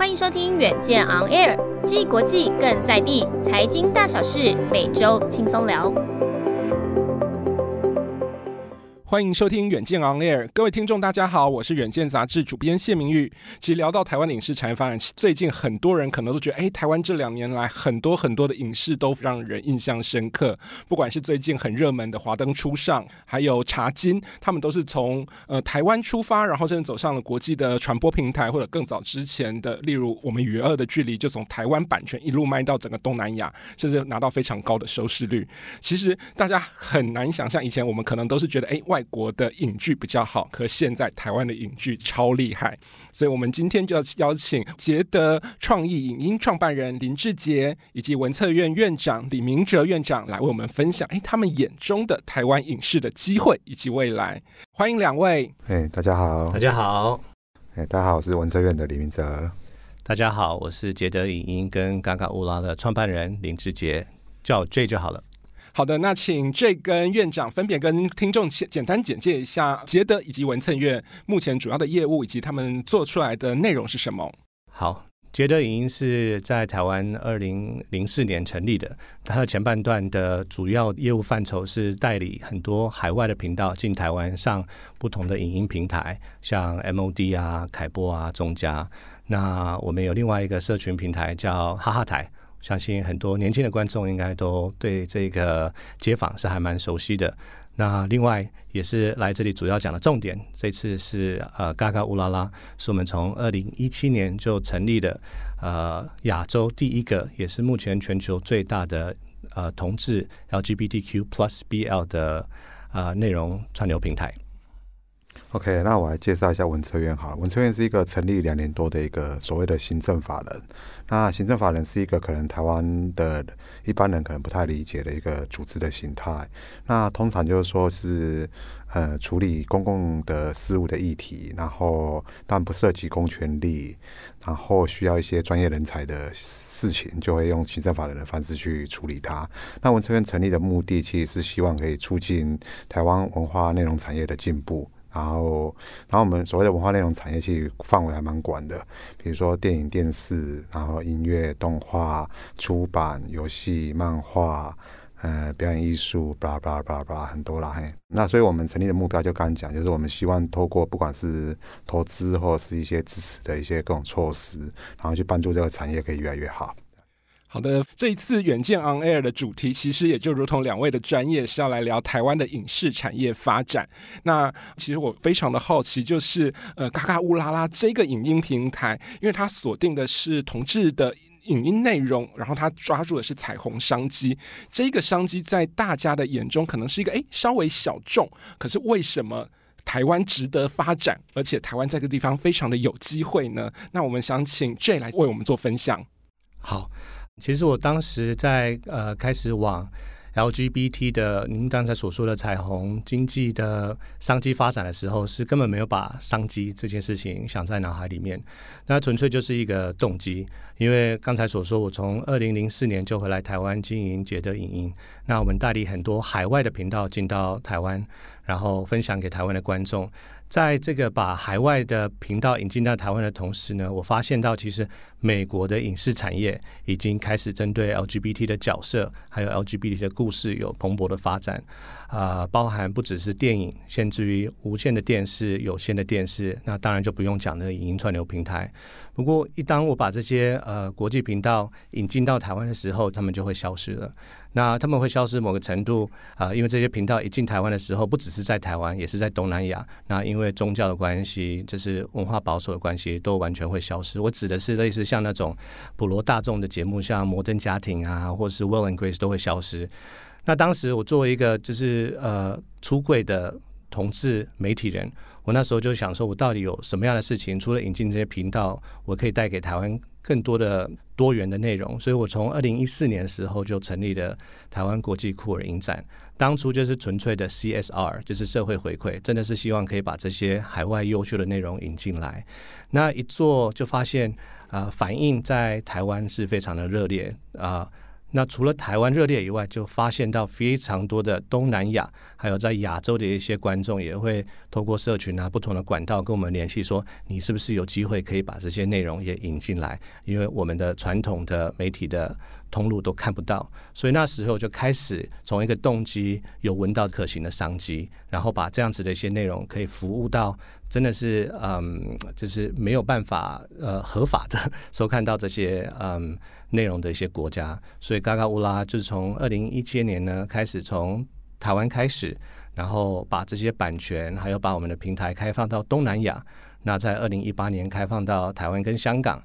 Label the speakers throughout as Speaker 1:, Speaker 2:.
Speaker 1: 欢迎收听远见 On Air，既国际更在地，财经大小事每周轻松聊。
Speaker 2: 欢迎收听远见 On Air，各位听众大家好，我是远见杂志主编谢明玉。其实聊到台湾的影视产业发展，最近很多人可能都觉得，哎，台湾这两年来很多很多的影视都让人印象深刻。不管是最近很热门的《华灯初上》，还有《茶金》，他们都是从呃台湾出发，然后甚至走上了国际的传播平台，或者更早之前的，例如我们《与恶的距离》，就从台湾版权一路卖到整个东南亚，甚至拿到非常高的收视率。其实大家很难想象，以前我们可能都是觉得，哎，外外国的影剧比较好，可现在台湾的影剧超厉害，所以我们今天就要邀请杰德创意影音创办人林志杰以及文策院院长李明哲院长来为我们分享，哎，他们眼中的台湾影视的机会以及未来。欢迎两位。
Speaker 3: 哎，大家好，
Speaker 4: 大家好。
Speaker 3: 哎，大家好，我是文策院的李明哲。
Speaker 4: 大家好，我是杰德影音跟嘎嘎乌拉的创办人林志杰，叫我 J 就好了。
Speaker 2: 好的，那请这跟院长分别跟听众简简单简介一下杰德以及文策院目前主要的业务以及他们做出来的内容是什么？
Speaker 4: 好，杰德影音是在台湾二零零四年成立的，它的前半段的主要业务范畴是代理很多海外的频道进台湾上不同的影音平台，像 MOD 啊、凯播啊、中嘉。那我们有另外一个社群平台叫哈哈台。相信很多年轻的观众应该都对这个街访是还蛮熟悉的。那另外也是来这里主要讲的重点，这次是呃嘎嘎乌拉拉，是我们从二零一七年就成立的呃亚洲第一个，也是目前全球最大的呃同志 LGBTQ Plus BL 的呃内容串流平台。
Speaker 3: OK，那我来介绍一下文策院哈。文策院是一个成立两年多的一个所谓的行政法人。那行政法人是一个可能台湾的一般人可能不太理解的一个组织的形态。那通常就是说是呃处理公共的事务的议题，然后但不涉及公权力，然后需要一些专业人才的事情，就会用行政法人的方式去处理它。那文策院成立的目的，其实是希望可以促进台湾文化内容产业的进步。然后，然后我们所谓的文化内容产业其实范围还蛮广的，比如说电影、电视，然后音乐、动画、出版、游戏、漫画，呃，表演艺术，巴拉巴拉巴拉巴拉，很多啦嘿。那所以我们成立的目标就刚刚讲，就是我们希望透过不管是投资或者是一些支持的一些各种措施，然后去帮助这个产业可以越来越好。
Speaker 2: 好的，这一次远见 On Air 的主题其实也就如同两位的专业是要来聊台湾的影视产业发展。那其实我非常的好奇，就是呃，嘎嘎乌拉拉这个影音平台，因为它锁定的是同志的影音内容，然后它抓住的是彩虹商机。这个商机在大家的眼中可能是一个诶稍微小众，可是为什么台湾值得发展，而且台湾这个地方非常的有机会呢？那我们想请 J 来为我们做分享。
Speaker 4: 好。其实我当时在呃开始往 LGBT 的您刚才所说的彩虹经济的商机发展的时候，是根本没有把商机这件事情想在脑海里面，那纯粹就是一个动机。因为刚才所说，我从二零零四年就回来台湾经营捷德影音，那我们代理很多海外的频道进到台湾，然后分享给台湾的观众。在这个把海外的频道引进到台湾的同时呢，我发现到其实美国的影视产业已经开始针对 LGBT 的角色，还有 LGBT 的故事有蓬勃的发展，啊、呃，包含不只是电影，甚至于无线的电视、有线的电视，那当然就不用讲那个影音串流平台。不过，一当我把这些呃国际频道引进到台湾的时候，他们就会消失了。那他们会消失某个程度啊、因为这些频道一进台湾的时候，不只是在台湾，也是在东南亚。那因为宗教的关系，就是文化保守的关系，都完全会消失。我指的是类似像那种普罗大众的节目，像《摩登家庭》啊，或是《Will and Grace》都会消失。那当时我作为一个就是呃出柜的同志媒体人，我那时候就想说，我到底有什么样的事情，除了引进这些频道，我可以带给台湾更多的多元的内容。所以我从二零一四年的时候就成立了台湾国际酷儿影展。当初就是纯粹的 CSR，就是社会回馈，真的是希望可以把这些海外优秀的内容引进来。那一做就发现，啊、反应在台湾是非常的热烈啊。那除了台湾热烈以外，就发现到非常多的东南亚，还有在亚洲的一些观众也会透过社群啊、不同的管道跟我们联系，说你是不是有机会可以把这些内容也引进来？因为我们的传统的媒体的通路都看不到，所以那时候就开始从一个动机有闻到可行的商机，然后把这样子的一些内容可以服务到真的是嗯，就是没有办法呃合法的收看到这些嗯。内容的一些国家，所以嘎嘎乌拉就是从二零一七年呢开始从台湾开始，然后把这些版权还有把我们的平台开放到东南亚。那在二零一八年开放到台湾跟香港，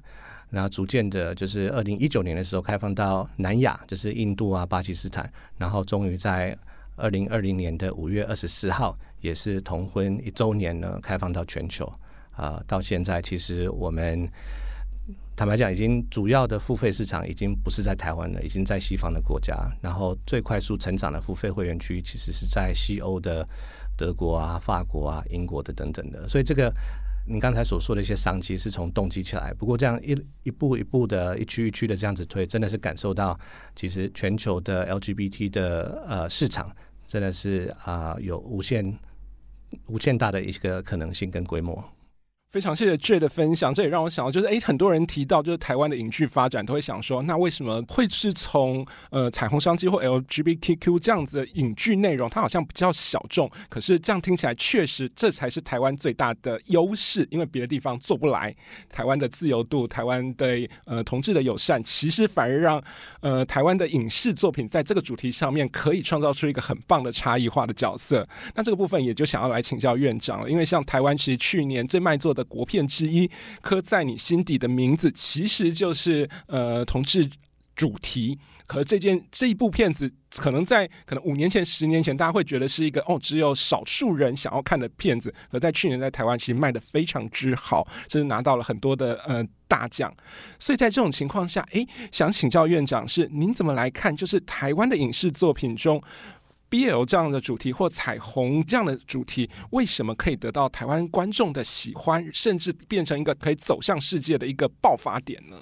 Speaker 4: 那逐渐的就是二零一九年的时候开放到南亚，就是印度啊、巴基斯坦，然后终于在二零二零年的五月二十四号，也是同婚一周年呢，开放到全球。啊、呃，到现在其实我们。坦白讲，已经主要的付费市场已经不是在台湾了，已经在西方的国家。然后最快速成长的付费会员区，其实是在西欧的德国啊、法国啊、英国的等等的。所以这个你刚才所说的一些商机是从动机起来。不过这样一一步一步的、一区一区的这样子推，真的是感受到其实全球的 LGBT 的呃市场真的是啊、有无限无限大的一个可能性跟规模。
Speaker 2: 非常谢谢 J 的分享，这也让我想到，就是哎，很多人提到就是台湾的影剧发展，都会想说，那为什么会是从呃彩虹商机或 LGBTQ 这样子的影剧内容，它好像比较小众，可是这样听起来确实这才是台湾最大的优势，因为别的地方做不来。台湾的自由度，台湾的呃同志的友善，其实反而让呃台湾的影视作品在这个主题上面可以创造出一个很棒的差异化的角色。那这个部分也就想要来请教院长了，因为像台湾其实去年最卖座的。国片之一，刻在你心底的名字，其实就是呃同志主题。可这件这一部片子，可能在可能五年前、十年前，大家会觉得是一个哦，只有少数人想要看的片子。可在去年在台湾，其实卖得非常之好，甚至拿到了很多的呃大奖。所以在这种情况下，诶，想请教院长是您怎么来看？就是台湾的影视作品中。BL 这样的主题或彩虹这样的主题，为什么可以得到台湾观众的喜欢，甚至变成一个可以走向世界的一个爆发点呢？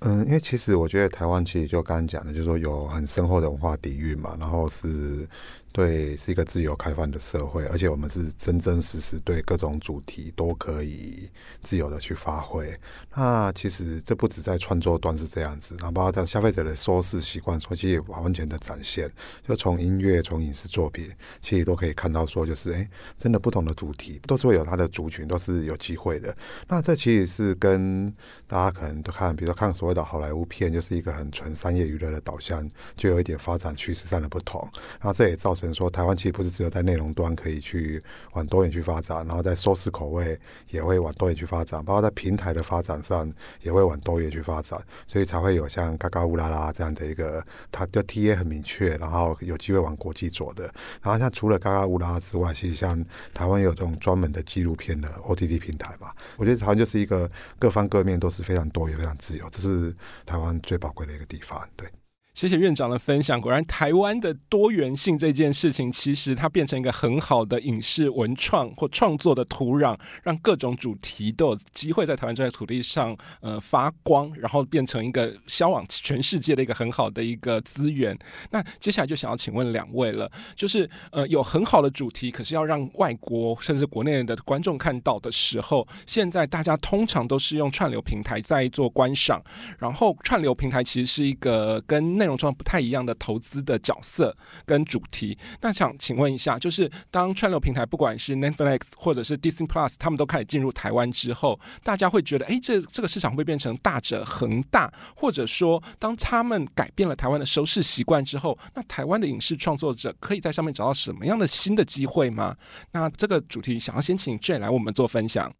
Speaker 3: 嗯，因为其实我觉得台湾其实就刚刚讲的，就是说有很深厚的文化底蕴嘛，然后是。对，是一个自由开放的社会，而且我们是真真实实对各种主题都可以自由的去发挥。那其实这不止在创作端是这样子，然后包括在消费者的收视习惯，其实也完全的展现。就从音乐、从影视作品，其实都可以看到说，就是哎，真的不同的主题都是会有它的族群，都是有机会的。那这其实是跟大家可能都看，比如说看所谓的好莱坞片，就是一个很纯商业娱乐的导向，就有一点发展趋势上的不同。那这也造成。等于说，台湾其实不是只有在内容端可以去往多元去发展，然后在收视口味也会往多元去发展，包括在平台的发展上也会往多元去发展，所以才会有像嘎嘎乌拉拉这样的一个，它的 TA 很明确，然后有机会往国际走的。然后像除了嘎嘎乌拉拉之外，其实像台湾有这种专门的纪录片的 OTT 平台嘛，我觉得台湾就是一个各方各面都是非常多元、非常自由，这是台湾最宝贵的一个地方，对。
Speaker 2: 谢谢院长的分享。果然，台湾的多元性这件事情，其实它变成一个很好的影视文创或创作的土壤，让各种主题都有机会在台湾这块土地上呃发光，然后变成一个销往全世界的一个很好的一个资源。那接下来就想要请问两位了，就是呃有很好的主题，可是要让外国甚至国内的观众看到的时候，现在大家通常都是用串流平台在做观赏，然后串流平台其实是一个跟内容状不太一样的投资的角色跟主题，那想请问一下，就是当串流平台不管是 Netflix 或者是 Disney Plus，他们都开始进入台湾之后，大家会觉得，哎，这这个市场会变成大者恒大，或者说，当他们改变了台湾的收视习惯之后，那台湾的影视创作者可以在上面找到什么样的新的机会吗？那这个主题想要先请 J 来我们做分享。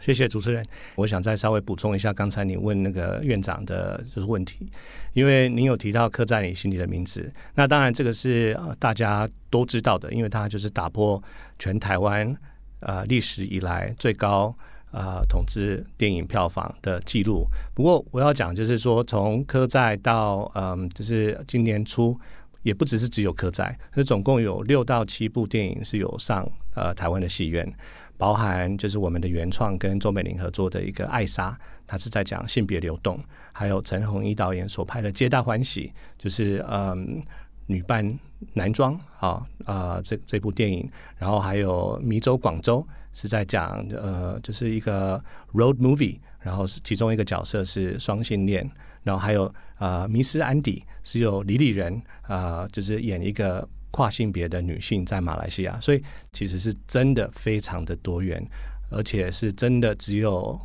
Speaker 4: 谢谢主持人，我想再稍微补充一下刚才你问那个院长的就是问题，因为您有提到刻在你心里的名字，那当然这个是大家都知道的，因为它就是打破全台湾呃历史以来最高呃统治电影票房的记录。不过我要讲就是说，从刻在到嗯、就是今年初，也不只是只有刻在，那总共有六到七部电影是有上呃台湾的戏院。包含就是我们的原创跟周美玲合作的一个《爱莎》，它是在讲性别流动；还有陈鸿一导演所拍的《皆大欢喜》，就是嗯女扮男装啊啊、这这部电影。然后还有《迷走广州》是在讲呃就是一个 road movie，然后是其中一个角色是双性恋。然后还有啊、呃《迷失安迪》是由李李仁啊就是演一个。跨性别的女性在马来西亚，所以其实是真的非常的多元，而且是真的只有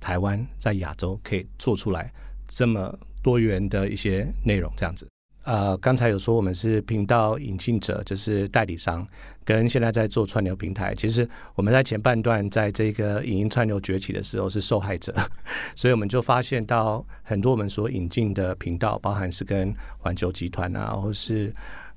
Speaker 4: 台湾在亚洲可以做出来这么多元的一些内容，这样子。呃，刚才有说我们是频道引进者，就是代理商，跟现在在做串流平台。其实我们在前半段在这个影音串流崛起的时候是受害者，所以我们就发现到很多我们所引进的频道，包含是跟环球集团啊，或是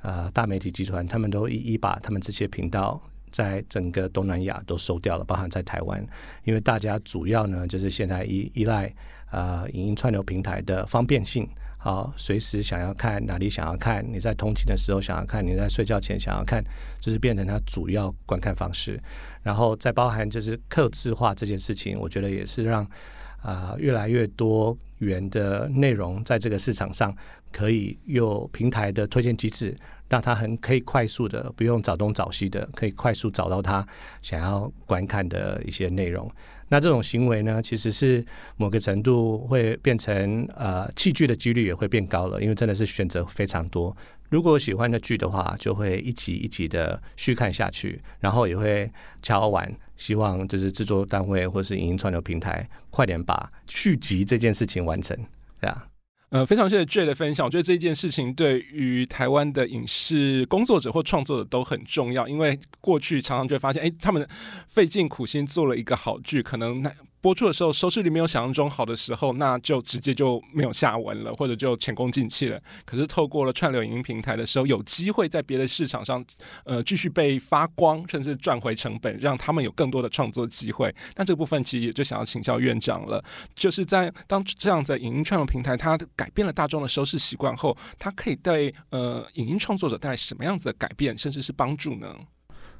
Speaker 4: 呃，大媒体集团他们都一一把他们这些频道在整个东南亚都收掉了，包含在台湾，因为大家主要呢就是现在依依赖呃影音串流平台的方便性，好，随时想要看哪里想要看，你在通勤的时候想要看，你在睡觉前想要看，就是变成它主要观看方式。然后再包含就是客制化这件事情，我觉得也是让啊、越来越多元的内容在这个市场上可以有平台的推荐机制。让他很可以快速的，不用找东找西的，可以快速找到他想要观看的一些内容。那这种行为呢，其实是某个程度会变成呃弃剧的几率也会变高了，因为真的是选择非常多。如果喜欢的剧的话，就会一集一集的续看下去，然后也会敲完，希望就是制作单位或是影音串流平台快点把续集这件事情完成，对啊。
Speaker 2: 呃，非常谢谢 Jay 的分享。我觉得这件事情对于台湾的影视工作者或创作者都很重要，因为过去常常就会发现，哎，他们费尽苦心做了一个好剧，可能那。播出的时候收视率没有想象中好的时候，那就直接就没有下文了，或者就前功尽弃了。可是透过了串流影音平台的时候，有机会在别的市场上，呃，继续被发光，甚至赚回成本，让他们有更多的创作机会。那这个部分其实也就想要请教院长了，就是在当这样的影音串流平台它改变了大众的收视习惯后，它可以对呃影音创作者带来什么样子的改变，甚至是帮助呢？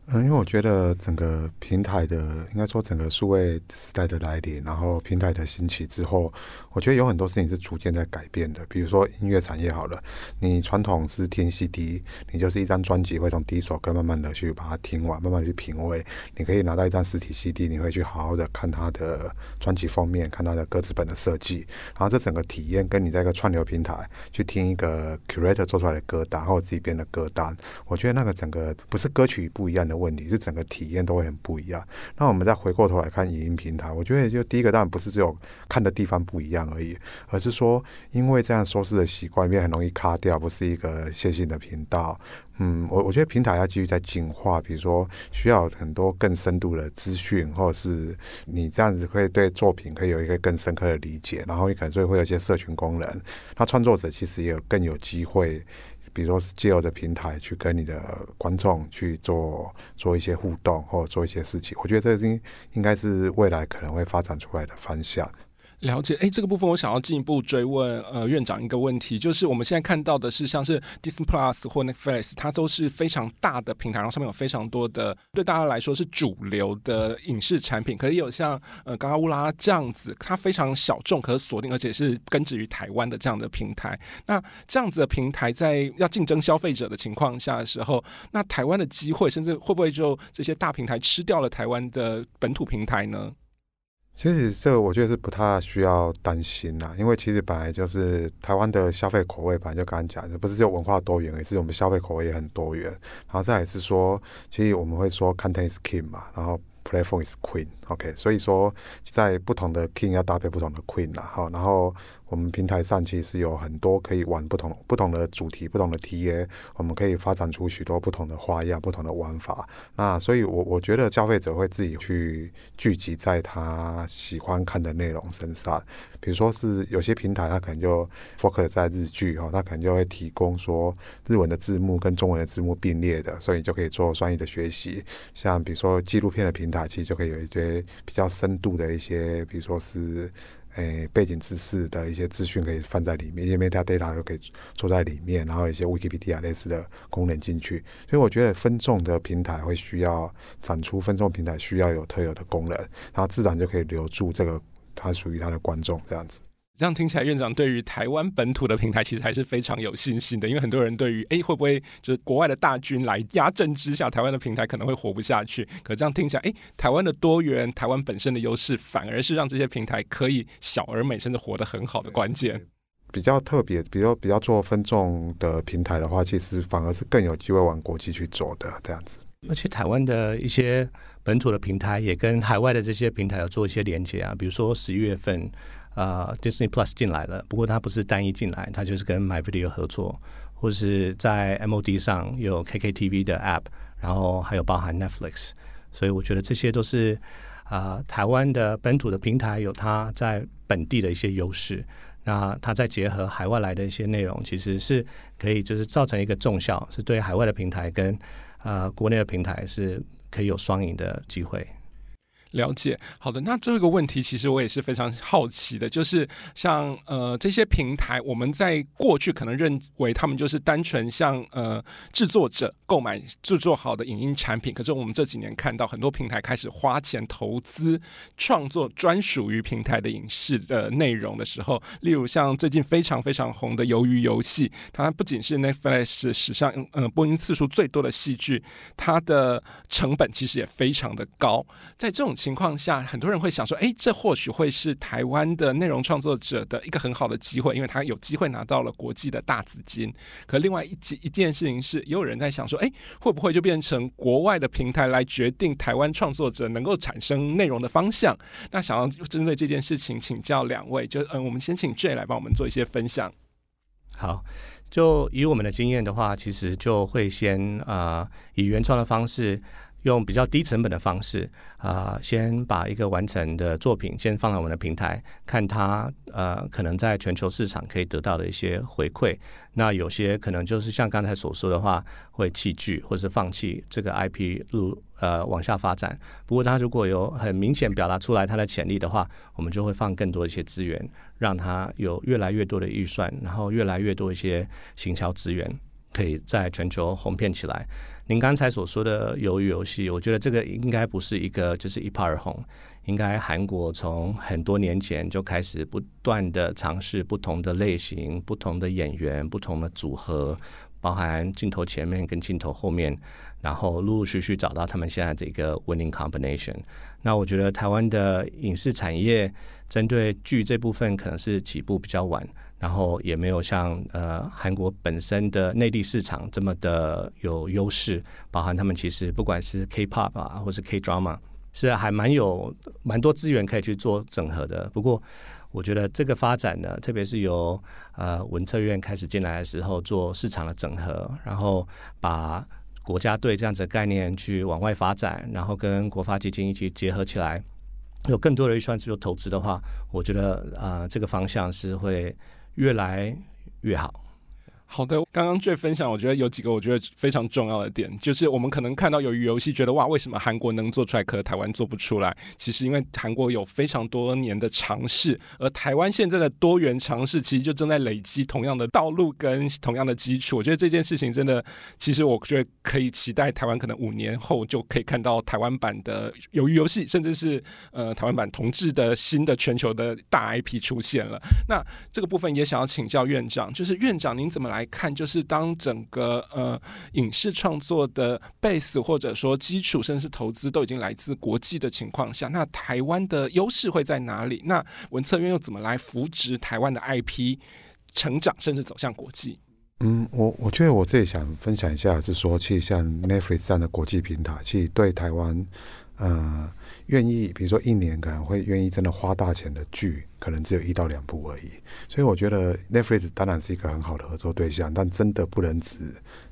Speaker 3: 嗯，因为我觉得整个平台的，应该说整个数位时代的来临，然后平台的兴起之后，我觉得有很多事情是逐渐在改变的。比如说音乐产业好了，你传统是听 CD，你就是一张专辑会从第一首歌慢慢的去把它听完，慢慢去品味。你可以拿到一张实体 CD，你会去好好的看它的专辑封面，看它的歌词本的设计，然后这整个体验跟你在一个串流平台去听一个 curator 做出来的歌单，或者自己编的歌单，我觉得那个整个不是歌曲不一样的。问题是整个体验都会很不一样。那我们再回过头来看影音平台，我觉得就第一个当然不是只有看的地方不一样而已，而是说因为这样收视的习惯，变很容易卡掉，不是一个线性的频道。嗯，我我觉得平台要继续在进化，比如说需要很多更深度的资讯，或者是你这样子可以对作品可以有一个更深刻的理解，然后你可能就会有一些社群功能。那创作者其实也有更有机会。比如说是借由的平台去跟你的观众去做做一些互动，或者做一些事情，我觉得这应应该是未来可能会发展出来的方向。
Speaker 2: 了解，哎，这个部分我想要进一步追问，呃，院长一个问题，就是我们现在看到的是像是 Disney Plus 或 Netflix，它都是非常大的平台，然后上面有非常多的对大家来说是主流的影视产品，可是有像呃刚刚乌拉这样子，它非常小众，可是锁定，而且是根植于台湾的这样的平台。那这样子的平台在要竞争消费者的情况下的时候，那台湾的机会，甚至会不会就这些大平台吃掉了台湾的本土平台呢？
Speaker 3: 其实这个我觉得是不太需要担心啦，因为其实本来就是台湾的消费口味，本来就刚刚讲的，不是只有文化多元，也是我们消费口味也很多元。然后再也是说，其实我们会说 content is king 嘛，然后 platform is queen，OK，所以说在不同的 king 要搭配不同的 queen 啦，好，然后。我们平台上其实有很多可以玩不同不同的主题、不同的 TA，我们可以发展出许多不同的花样、不同的玩法。那所以我，我觉得消费者会自己去聚集在他喜欢看的内容身上。比如说是有些平台，它可能就 focus 在日剧哈，它可能就会提供说日文的字幕跟中文的字幕并列的，所以你就可以做双语的学习。像比如说纪录片的平。台，其实就可以有一些比较深度的一些，比如说是。诶，背景知识的一些资讯可以放在里面，因为 metadata 又可以做在里面，然后一些 Wikipedia 类似的功能进去。所以我觉得分众的平台会需要产出分众平台需要有特有的功能，然后自然就可以留住这个它属于它的观众这样子。
Speaker 2: 这样听起来，院长对于台湾本土的平台其实还是非常有信心的，因为很多人对于哎会不会就是国外的大军来压阵之下，台湾的平台可能会活不下去。可这样听起来，哎，台湾的多元，台湾本身的优势，反而是让这些平台可以小而美，甚至活得很好的关键。
Speaker 3: 比较特别，比较比较做分众的平台的话，其实反而是更有机会往国际去走的这样子。
Speaker 4: 而且台湾的一些本土的平台也跟海外的这些平台有做一些连接啊，比如说十一月份。啊、，Disney Plus 进来了，不过它不是单一进来，它就是跟 MyVideo 合作，或是在 MOD 上有 KKTV 的 App，然后还有包含 Netflix，所以我觉得这些都是啊、台湾的本土的平台有它在本地的一些优势，那它再结合海外来的一些内容，其实是可以就是造成一个重效，是对海外的平台跟啊、国内的平台是可以有双赢的机会。
Speaker 2: 了解，好的。那最后一个问题，其实我也是非常好奇的，就是像呃这些平台，我们在过去可能认为他们就是单纯像呃制作者购买制作好的影音产品，可是我们这几年看到很多平台开始花钱投资创作专属于平台的影视的内容的时候，例如像最近非常非常红的《鱿鱼游戏》，它不仅是 Netflix 史上呃播映次数最多的戏剧，它的成本其实也非常的高，在这种。情况下，很多人会想说：“哎，这或许会是台湾的内容创作者的一个很好的机会，因为他有机会拿到了国际的大资金。”可另外一件一件事情是，也有人在想说：“哎，会不会就变成国外的平台来决定台湾创作者能够产生内容的方向？”那想要针对这件事情请教两位，就嗯，我们先请 J 来帮我们做一些分享。
Speaker 4: 好，就以我们的经验的话，其实就会先啊、以原创的方式。用比较低成本的方式，啊、先把一个完成的作品先放在我们的平台，看它呃可能在全球市场可以得到的一些回馈。那有些可能就是像刚才所说的话，会弃剧或是放弃这个 IP 路呃往下发展。不过它如果有很明显表达出来它的潜力的话，我们就会放更多一些资源，让它有越来越多的预算，然后越来越多一些行销资源，可以在全球红遍起来。您刚才所说的鱿鱼游戏，我觉得这个应该不是一个就是一炮而红，应该韩国从很多年前就开始不断的尝试不同的类型、不同的演员、不同的组合，包含镜头前面跟镜头后面，然后陆陆续续找到他们现在这个 winning combination。那我觉得台湾的影视产业针对剧这部分可能是起步比较晚。然后也没有像呃韩国本身的内地市场这么的有优势，包含他们其实不管是 K-pop 啊，或是 K-drama，是还蛮有蛮多资源可以去做整合的。不过我觉得这个发展呢，特别是由呃文策院开始进来的时候做市场的整合，然后把国家队这样子的概念去往外发展，然后跟国发基金一起结合起来，有更多的预算去做投资的话，我觉得啊、这个方向是会。越来越好。
Speaker 2: 好的，刚刚 J 分享，我觉得有几个我觉得非常重要的点，就是我们可能看到鱿鱼游戏，觉得哇，为什么韩国能做出来，可台湾做不出来？其实因为韩国有非常多年的尝试，而台湾现在的多元尝试，其实就正在累积同样的道路跟同样的基础。我觉得这件事情真的，其实我觉得可以期待台湾可能五年后就可以看到台湾版的鱿鱼游戏，甚至是呃台湾版同志的新的全球的大 IP 出现了。那这个部分也想要请教院长，就是院长您怎么来？看，就是当整个呃影视创作的 base 或者说基础，甚至是投资都已经来自国际的情况下，那台湾的优势会在哪里？那文策院又怎么来扶植台湾的 IP 成长，甚至走向国际？
Speaker 3: 嗯，我我觉得我自己想分享一下，是说，其实像 Netflix 这样的国际平台，其实对台湾，呃。愿意，比如说一年可能会愿意真的花大钱的剧，可能只有一到两部而已。所以我觉得 Netflix 当然是一个很好的合作对象，但真的不能只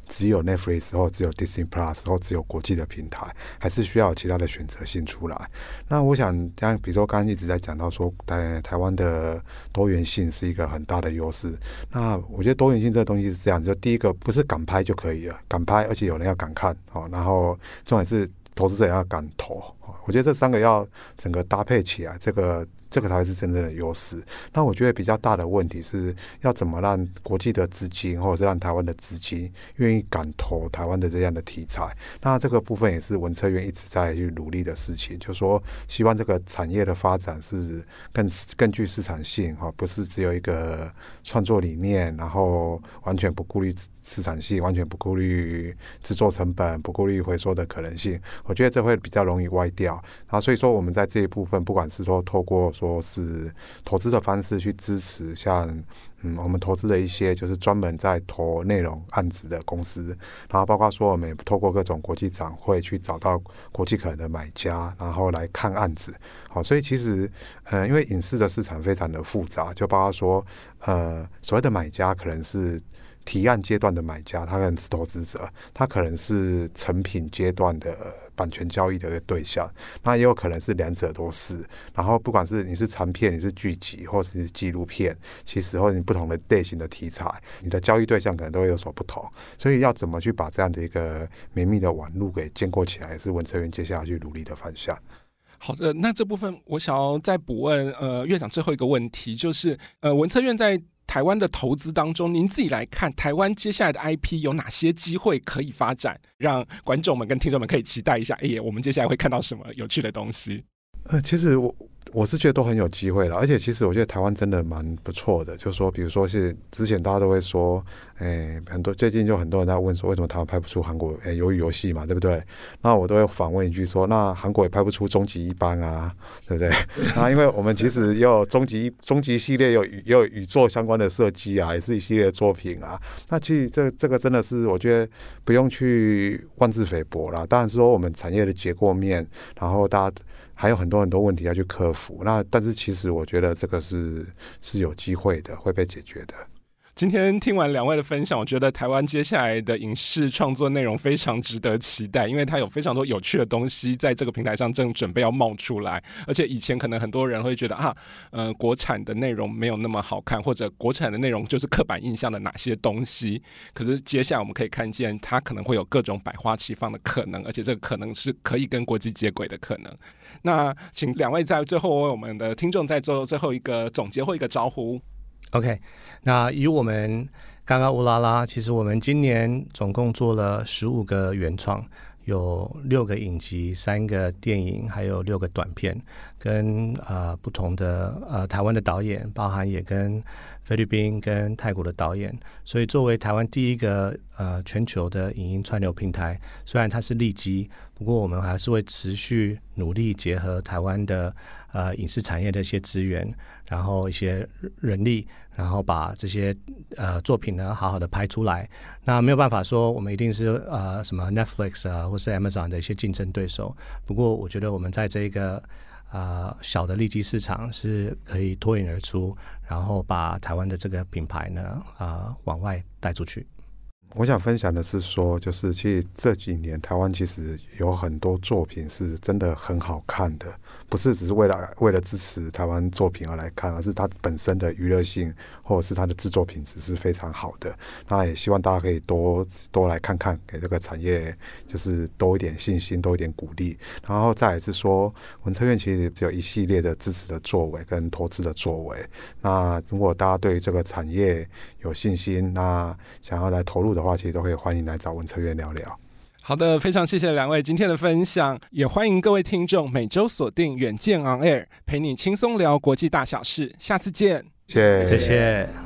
Speaker 3: 只有 Netflix 或只有 Disney Plus 或只有国际的平台，还是需要其他的选择性出来。那我想，像比如说刚刚一直在讲到说，台台湾的多元性是一个很大的优势。那我觉得多元性这个东西是这样，就第一个不是敢拍就可以了，敢拍而且有人要敢看，好，然后重点是。投资者要敢投。我觉得这三个要整个搭配起来，这个。这个才是真正的优势。那我觉得比较大的问题是要怎么让国际的资金，或者是让台湾的资金愿意敢投台湾的这样的题材。那这个部分也是文策院一直在去努力的事情，就是说希望这个产业的发展是更更具市场性哈，不是只有一个创作理念，然后完全不顾虑市场性，完全不顾虑制作成本，不顾虑回收的可能性。我觉得这会比较容易歪掉。然后所以说我们在这一部分，不管是说透过说是投资的方式去支持，像嗯，我们投资的一些就是专门在投内容案子的公司，然后包括说我们也透过各种国际展会去找到国际可能的买家，然后来看案子。好，所以其实呃，因为影视的市场非常的复杂，就包括说呃，所谓的买家可能是。提案阶段的买家，他可能是投资者，他可能是成品阶段的版权交易的一个对象，那也有可能是两者都是。然后，不管是你是长片，你是剧集，或是纪录片，其实或者你不同的类型的题材，你的交易对象可能都会有所不同。所以，要怎么去把这样的一个绵密的网路给建构起来，是文策院接下来去努力的方向。
Speaker 2: 好的，那这部分我想要再补问呃院长最后一个问题，就是呃文策院在。台湾的投资当中，您自己来看，台湾接下来的 IP 有哪些机会可以发展，让观众们跟听众们可以期待一下？哎呀，我们接下来会看到什么有趣的东西？
Speaker 3: 呃，其实我。我是觉得都很有机会了，而且其实我觉得台湾真的蛮不错的。就是说，比如说是之前大家都会说，诶、很多最近就很多人在问说，为什么台湾拍不出韩国诶鱿鱼游戏嘛，对不对？那我都会反问一句说，那韩国也拍不出终极一班啊，对不对？那因为我们其实也有终极终极系列有也有宇宙相关的设计啊，也是一系列作品啊。那其实这这个真的是我觉得不用去妄自菲薄啦。当然说我们产业的结构面，然后大家。还有很多很多问题要去克服，那但是其实我觉得这个是是有机会的，会被解决的。
Speaker 2: 今天听完两位的分享，我觉得台湾接下来的影视创作内容非常值得期待，因为它有非常多有趣的东西在这个平台上正准备要冒出来。而且以前可能很多人会觉得啊，呃，国产的内容没有那么好看，或者国产的内容就是刻板印象的哪些东西。可是接下来我们可以看见，它可能会有各种百花齐放的可能，而且这个可能是可以跟国际接轨的可能。那请两位在最后为我们的听众再做最后一个总结或一个招呼。
Speaker 4: OK，那以我们刚刚乌拉拉，其实我们今年总共做了十五个原创，有六个影集、三个电影，还有六个短片，跟呃不同的呃台湾的导演，包含也跟菲律宾跟泰国的导演。所以作为台湾第一个呃全球的影音串流平台，虽然它是利基，不过我们还是会持续努力结合台湾的呃影视产业的一些资源，然后一些人力。然后把这些呃作品呢好好的拍出来，那没有办法说我们一定是呃什么 Netflix 啊或是 Amazon 的一些竞争对手。不过我觉得我们在这个啊、小的利基市场是可以脱颖而出，然后把台湾的这个品牌呢啊、往外带出去。
Speaker 3: 我想分享的是说，就是其实这几年台湾其实有很多作品是真的很好看的。不是只是为了为了支持台湾作品而来看，而是它本身的娱乐性或者是它的制作品质是非常好的。那也希望大家可以多多来看看，给这个产业就是多一点信心，多一点鼓励。然后再来是说，文策院其实只有一系列的支持的作为跟投资的作为。那如果大家对这个产业有信心，那想要来投入的话，其实都可以欢迎来找文策院聊聊。
Speaker 2: 好的，非常谢谢两位今天的分享，也欢迎各位听众每周锁定远见 On Air，陪你轻松聊国际大小事。下次见，
Speaker 3: 谢谢。
Speaker 4: 谢谢。